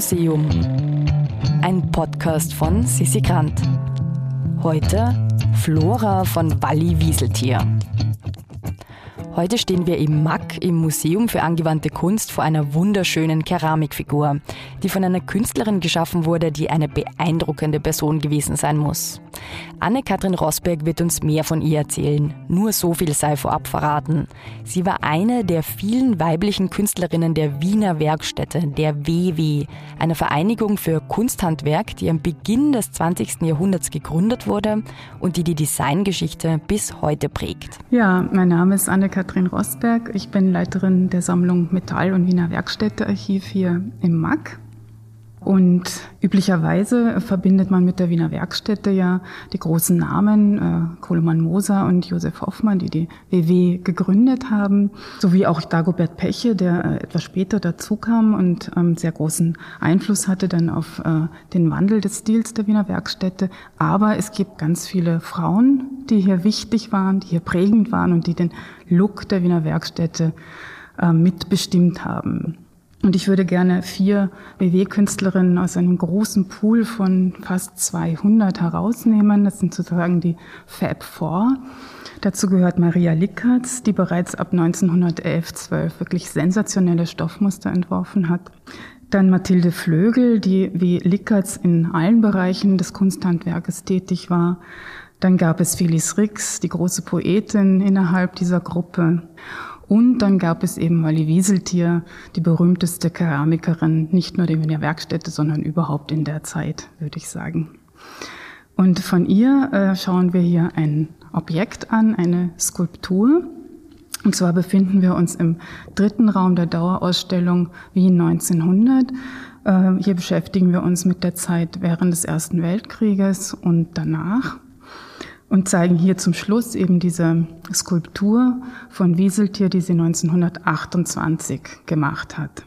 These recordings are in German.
Museum. Ein Podcast von Sissi Grant. Heute Flora von Walli Wieseltier. Heute stehen wir im MAC im Museum für angewandte Kunst vor einer wunderschönen Keramikfigur, die von einer Künstlerin geschaffen wurde, die eine beeindruckende Person gewesen sein muss. Anne-Kathrin Rosberg wird uns mehr von ihr erzählen. Nur so viel sei vorab verraten. Sie war eine der vielen weiblichen Künstlerinnen der Wiener Werkstätte, der WW, einer Vereinigung für Kunsthandwerk, die am Beginn des 20. Jahrhunderts gegründet wurde und die die Designgeschichte bis heute prägt. Ja, mein Name ist Anne-Kathrin Rosberg. Ich bin Leiterin der Sammlung Metall- und Wiener Werkstätte-Archiv hier im MAC. Und üblicherweise verbindet man mit der Wiener Werkstätte ja die großen Namen äh, Kohlemann Moser und Josef Hoffmann, die die WW gegründet haben, sowie auch Dagobert Peche, der äh, etwas später dazu kam und ähm, sehr großen Einfluss hatte dann auf äh, den Wandel des Stils der Wiener Werkstätte. Aber es gibt ganz viele Frauen, die hier wichtig waren, die hier prägend waren und die den Look der Wiener Werkstätte äh, mitbestimmt haben. Und ich würde gerne vier BW-Künstlerinnen aus einem großen Pool von fast 200 herausnehmen. Das sind sozusagen die Fab Four. Dazu gehört Maria Lickertz, die bereits ab 1911, 12 wirklich sensationelle Stoffmuster entworfen hat. Dann Mathilde Flögel, die wie Lickertz in allen Bereichen des Kunsthandwerkes tätig war. Dann gab es Phyllis Rix, die große Poetin innerhalb dieser Gruppe. Und dann gab es eben Wally Wieseltier, die berühmteste Keramikerin, nicht nur in der Werkstätte, sondern überhaupt in der Zeit, würde ich sagen. Und von ihr äh, schauen wir hier ein Objekt an, eine Skulptur. Und zwar befinden wir uns im dritten Raum der Dauerausstellung Wien 1900. Äh, hier beschäftigen wir uns mit der Zeit während des Ersten Weltkrieges und danach und zeigen hier zum Schluss eben diese Skulptur von Wieseltier, die sie 1928 gemacht hat.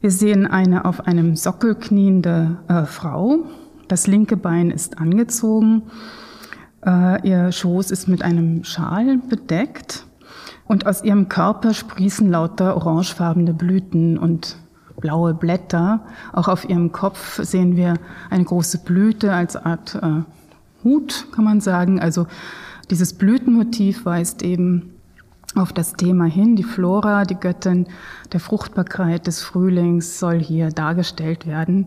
Wir sehen eine auf einem Sockel kniende äh, Frau. Das linke Bein ist angezogen. Äh, ihr Schoß ist mit einem Schal bedeckt. Und aus ihrem Körper sprießen lauter orangefarbene Blüten und blaue Blätter. Auch auf ihrem Kopf sehen wir eine große Blüte als Art äh, Hut, kann man sagen. Also dieses Blütenmotiv weist eben auf das Thema hin. Die Flora, die Göttin der Fruchtbarkeit des Frühlings soll hier dargestellt werden.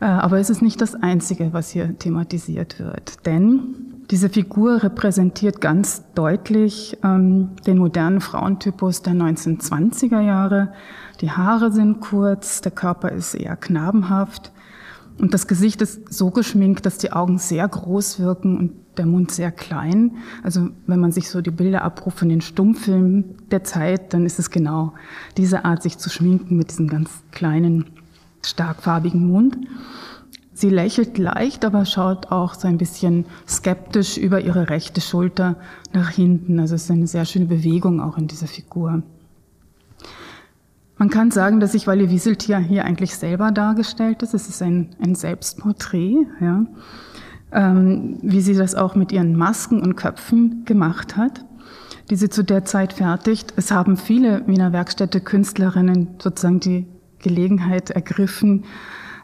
Äh, aber es ist nicht das Einzige, was hier thematisiert wird. Denn diese Figur repräsentiert ganz deutlich ähm, den modernen Frauentypus der 1920er Jahre. Die Haare sind kurz, der Körper ist eher knabenhaft. Und das Gesicht ist so geschminkt, dass die Augen sehr groß wirken und der Mund sehr klein. Also wenn man sich so die Bilder abruft von den Stummfilmen der Zeit, dann ist es genau diese Art, sich zu schminken mit diesem ganz kleinen, starkfarbigen Mund. Sie lächelt leicht, aber schaut auch so ein bisschen skeptisch über ihre rechte Schulter nach hinten. Also es ist eine sehr schöne Bewegung auch in dieser Figur. Man kann sagen, dass sich Wally Wieseltier hier eigentlich selber dargestellt ist. Es ist ein, ein Selbstporträt, ja. Ähm, wie sie das auch mit ihren Masken und Köpfen gemacht hat, die sie zu der Zeit fertigt. Es haben viele Wiener Werkstätte Künstlerinnen sozusagen die Gelegenheit ergriffen,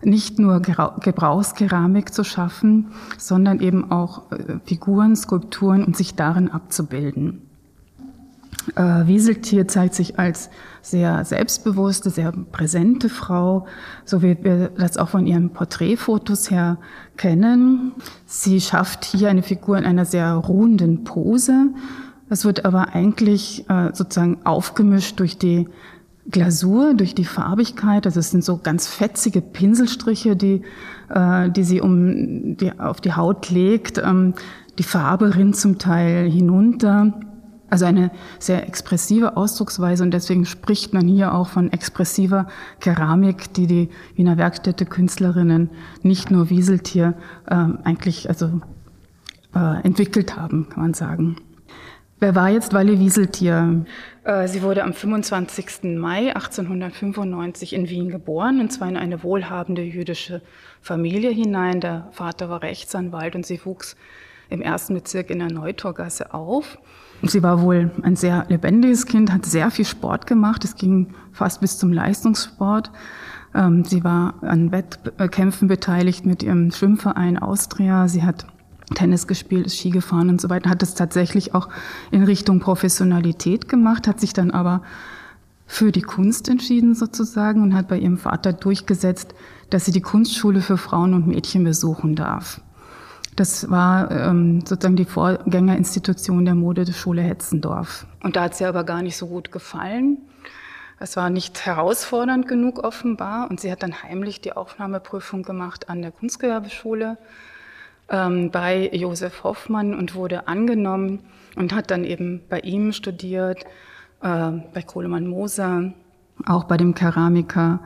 nicht nur Gebrauchskeramik zu schaffen, sondern eben auch äh, Figuren, Skulpturen und sich darin abzubilden. Äh, Wieseltier zeigt sich als sehr selbstbewusste, sehr präsente Frau, so wie wir das auch von ihren Porträtfotos her kennen. Sie schafft hier eine Figur in einer sehr ruhenden Pose. Das wird aber eigentlich äh, sozusagen aufgemischt durch die Glasur, durch die Farbigkeit. Also es sind so ganz fetzige Pinselstriche, die, äh, die sie um die, auf die Haut legt. Ähm, die Farbe rinnt zum Teil hinunter. Also eine sehr expressive Ausdrucksweise und deswegen spricht man hier auch von expressiver Keramik, die die Wiener Werkstätte Künstlerinnen nicht nur Wieseltier äh, eigentlich also äh, entwickelt haben, kann man sagen. Wer war jetzt Walle Wieseltier? Äh, sie wurde am 25. Mai 1895 in Wien geboren, und zwar in eine wohlhabende jüdische Familie hinein. Der Vater war Rechtsanwalt und sie wuchs im ersten Bezirk in der Neutorgasse auf. Sie war wohl ein sehr lebendiges Kind, hat sehr viel Sport gemacht. Es ging fast bis zum Leistungssport. Ähm, sie war an Wettkämpfen beteiligt mit ihrem Schwimmverein Austria. Sie hat Tennis gespielt, ist Ski gefahren und so weiter, hat es tatsächlich auch in Richtung Professionalität gemacht, hat sich dann aber für die Kunst entschieden sozusagen und hat bei ihrem Vater durchgesetzt, dass sie die Kunstschule für Frauen und Mädchen besuchen darf. Das war ähm, sozusagen die Vorgängerinstitution der Modeschule Hetzendorf. Und da hat sie aber gar nicht so gut gefallen. Es war nicht herausfordernd genug offenbar und sie hat dann heimlich die Aufnahmeprüfung gemacht an der Kunstgewerbeschule ähm, bei Josef Hoffmann und wurde angenommen und hat dann eben bei ihm studiert, äh, bei Kohlemann Moser, auch bei dem Keramiker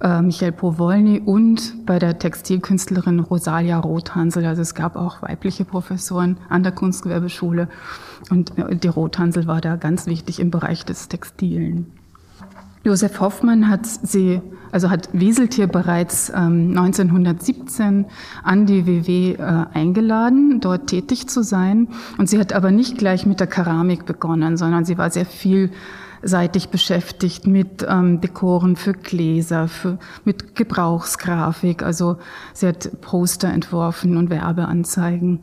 Michael Powolny und bei der Textilkünstlerin Rosalia Rothansel. Also es gab auch weibliche Professoren an der Kunstgewerbeschule und äh, die Rothansel war da ganz wichtig im Bereich des Textilen. Josef Hoffmann hat sie, also hat Wieseltier bereits ähm, 1917 an die WW äh, eingeladen, dort tätig zu sein. Und sie hat aber nicht gleich mit der Keramik begonnen, sondern sie war sehr viel seitig beschäftigt mit ähm, Dekoren für Gläser, für, mit Gebrauchsgrafik. Also sie hat Poster entworfen und Werbeanzeigen.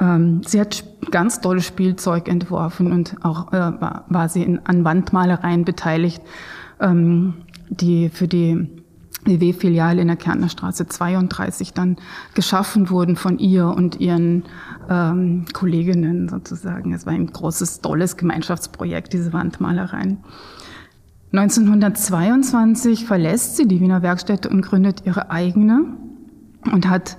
Ähm, sie hat ganz tolles Spielzeug entworfen und auch äh, war, war sie in, an Wandmalereien beteiligt, ähm, die für die WW-Filiale in der Kärntner Straße 32 dann geschaffen wurden von ihr und ihren ähm, Kolleginnen sozusagen. Es war ein großes, tolles Gemeinschaftsprojekt, diese Wandmalereien. 1922 verlässt sie die Wiener Werkstätte und gründet ihre eigene und hat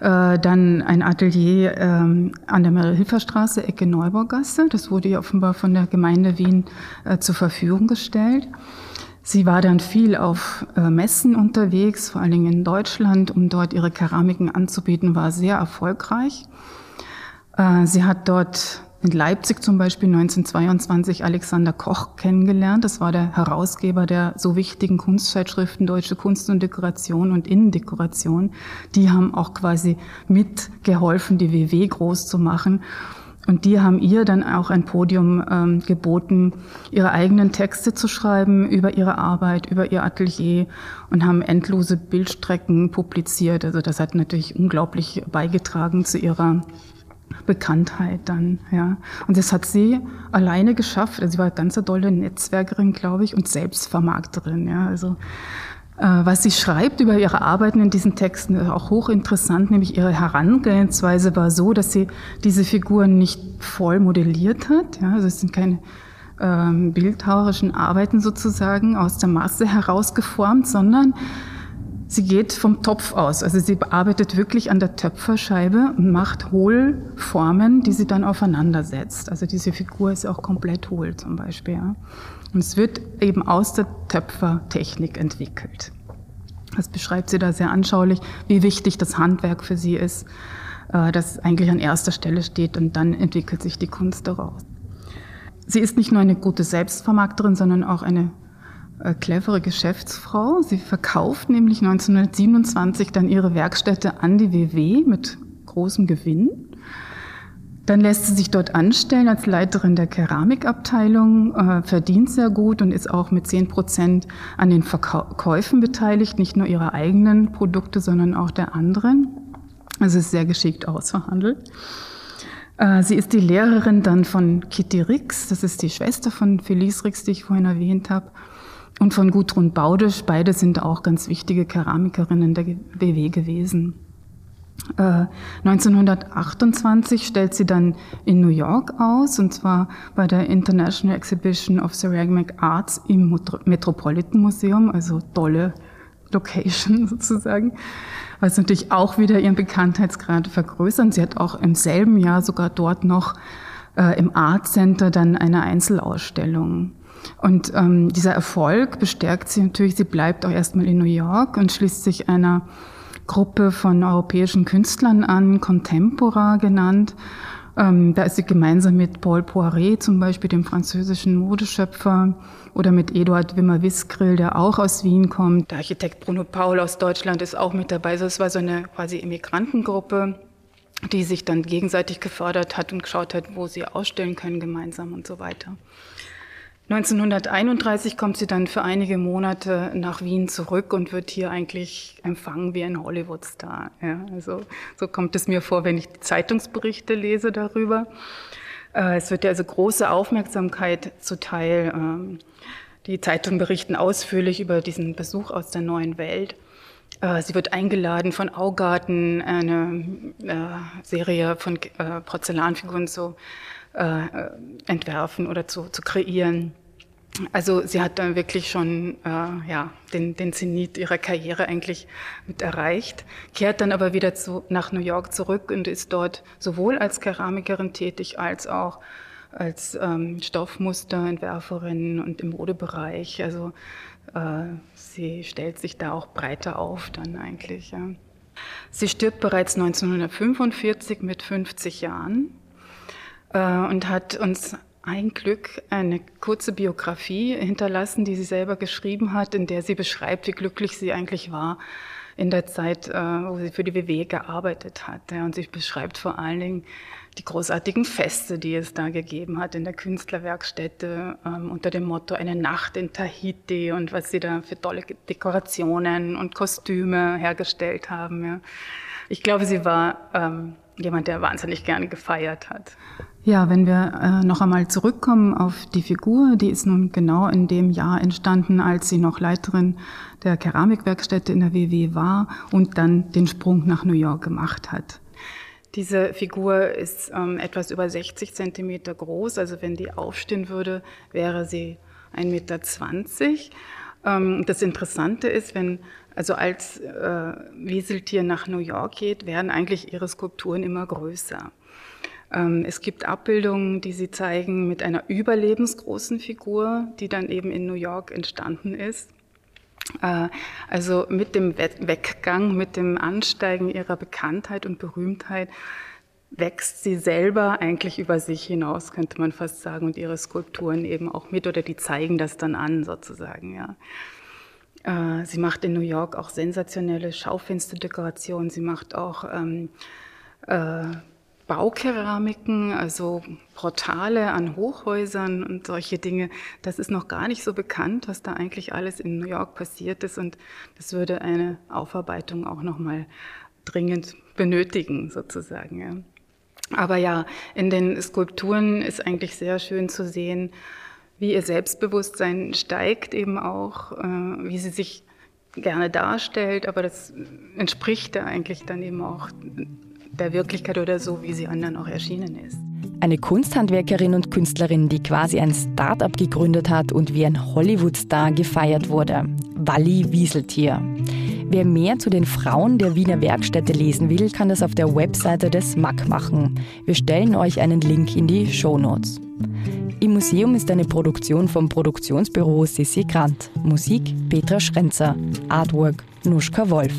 äh, dann ein Atelier ähm, an der Marie-Hilfer-Straße, Ecke Neubaugasse. Das wurde ihr offenbar von der Gemeinde Wien äh, zur Verfügung gestellt. Sie war dann viel auf äh, Messen unterwegs, vor allen Dingen in Deutschland, um dort ihre Keramiken anzubieten, war sehr erfolgreich. Äh, sie hat dort in Leipzig zum Beispiel 1922 Alexander Koch kennengelernt. Das war der Herausgeber der so wichtigen Kunstzeitschriften Deutsche Kunst und Dekoration und Innendekoration. Die haben auch quasi mitgeholfen, die WW groß zu machen. Und die haben ihr dann auch ein Podium ähm, geboten, ihre eigenen Texte zu schreiben über ihre Arbeit, über ihr Atelier und haben endlose Bildstrecken publiziert. Also das hat natürlich unglaublich beigetragen zu ihrer Bekanntheit dann, ja. Und das hat sie alleine geschafft. Also sie war eine ganz tolle Netzwerkerin, glaube ich, und Selbstvermarkterin, ja. Also was sie schreibt über ihre Arbeiten in diesen Texten ist auch hochinteressant, nämlich ihre Herangehensweise war so, dass sie diese Figuren nicht voll modelliert hat. Ja, also es sind keine ähm, bildhauerischen Arbeiten sozusagen aus der Masse herausgeformt, sondern sie geht vom Topf aus. Also sie arbeitet wirklich an der Töpferscheibe und macht Hohlformen, die sie dann aufeinander setzt. Also diese Figur ist auch komplett hohl zum Beispiel. Ja. Und es wird eben aus der Töpfertechnik entwickelt. Das beschreibt sie da sehr anschaulich, wie wichtig das Handwerk für sie ist, äh, das eigentlich an erster Stelle steht und dann entwickelt sich die Kunst daraus. Sie ist nicht nur eine gute Selbstvermarkterin, sondern auch eine clevere Geschäftsfrau. Sie verkauft nämlich 1927 dann ihre Werkstätte an die WW mit großem Gewinn. Dann lässt sie sich dort anstellen als Leiterin der Keramikabteilung, äh, verdient sehr gut und ist auch mit 10 Prozent an den Verkäufen beteiligt, nicht nur ihrer eigenen Produkte, sondern auch der anderen. Also ist sehr geschickt ausverhandelt. Äh, sie ist die Lehrerin dann von Kitty Rix, das ist die Schwester von Felice Rix, die ich vorhin erwähnt habe, und von Gudrun Baudisch. Beide sind auch ganz wichtige Keramikerinnen der WW gewesen. 1928 äh, stellt sie dann in New York aus, und zwar bei der International Exhibition of Ceramic Arts im Metropolitan Museum, also tolle Location sozusagen, was natürlich auch wieder ihren Bekanntheitsgrad vergrößert. Sie hat auch im selben Jahr sogar dort noch äh, im Art Center dann eine Einzelausstellung. Und ähm, dieser Erfolg bestärkt sie natürlich, sie bleibt auch erstmal in New York und schließt sich einer Gruppe von europäischen Künstlern an, Contempora genannt. Ähm, da ist sie gemeinsam mit Paul Poiret, zum Beispiel dem französischen Modeschöpfer, oder mit Eduard Wimmer-Wiskrill, der auch aus Wien kommt. Der Architekt Bruno Paul aus Deutschland ist auch mit dabei. Also es war so eine quasi Emmigrantengruppe. die sich dann gegenseitig gefördert hat und geschaut hat, wo sie ausstellen können gemeinsam und so weiter. 1931 kommt sie dann für einige Monate nach Wien zurück und wird hier eigentlich empfangen wie ein Hollywood-Star. Ja, also so kommt es mir vor, wenn ich die Zeitungsberichte lese darüber. Äh, es wird ja also große Aufmerksamkeit zuteil. Ähm, die Zeitungen berichten ausführlich über diesen Besuch aus der neuen Welt. Äh, sie wird eingeladen von Augarten, eine äh, Serie von Porzellanfiguren zu entwerfen oder zu, zu kreieren. Also sie hat dann wirklich schon äh, ja, den, den Zenit ihrer Karriere eigentlich mit erreicht, kehrt dann aber wieder zu, nach New York zurück und ist dort sowohl als Keramikerin tätig als auch als ähm, Stoffmusterentwerferin und im Modebereich. Also äh, sie stellt sich da auch breiter auf dann eigentlich. Ja. Sie stirbt bereits 1945 mit 50 Jahren äh, und hat uns ein Glück eine kurze Biografie hinterlassen, die sie selber geschrieben hat, in der sie beschreibt, wie glücklich sie eigentlich war in der Zeit, äh, wo sie für die WW gearbeitet hat. Und sie beschreibt vor allen Dingen die großartigen Feste, die es da gegeben hat in der Künstlerwerkstätte ähm, unter dem Motto Eine Nacht in Tahiti und was sie da für tolle Dekorationen und Kostüme hergestellt haben. Ich glaube, sie war ähm, jemand, der wahnsinnig gerne gefeiert hat. Ja, wenn wir äh, noch einmal zurückkommen auf die Figur, die ist nun genau in dem Jahr entstanden, als sie noch Leiterin der Keramikwerkstätte in der WW war und dann den Sprung nach New York gemacht hat. Diese Figur ist ähm, etwas über 60 Zentimeter groß, also wenn die aufstehen würde, wäre sie 1,20 Meter. Ähm, das Interessante ist, wenn also als äh, Wieseltier nach New York geht, werden eigentlich ihre Skulpturen immer größer. Ähm, es gibt Abbildungen, die sie zeigen mit einer überlebensgroßen Figur, die dann eben in New York entstanden ist. Äh, also mit dem Weggang, mit dem Ansteigen ihrer Bekanntheit und Berühmtheit wächst sie selber eigentlich über sich hinaus, könnte man fast sagen, und ihre Skulpturen eben auch mit oder die zeigen das dann an sozusagen, ja. Äh, sie macht in New York auch sensationelle Schaufensterdekorationen. Sie macht auch ähm, äh, Baukeramiken, also Portale an Hochhäusern und solche Dinge. Das ist noch gar nicht so bekannt, was da eigentlich alles in New York passiert ist. Und das würde eine Aufarbeitung auch nochmal dringend benötigen, sozusagen. Ja. Aber ja, in den Skulpturen ist eigentlich sehr schön zu sehen, wie ihr Selbstbewusstsein steigt eben auch, äh, wie sie sich gerne darstellt, aber das entspricht ja eigentlich dann eben auch der Wirklichkeit oder so, wie sie anderen auch erschienen ist. Eine Kunsthandwerkerin und Künstlerin, die quasi ein Start-up gegründet hat und wie ein Hollywood-Star gefeiert wurde. Walli Wieseltier. Wer mehr zu den Frauen der Wiener Werkstätte lesen will, kann das auf der Webseite des MAC machen. Wir stellen euch einen Link in die Show Notes. Im Museum ist eine Produktion vom Produktionsbüro Sissi Grant. Musik Petra Schrenzer. Artwork Nuschka Wolf.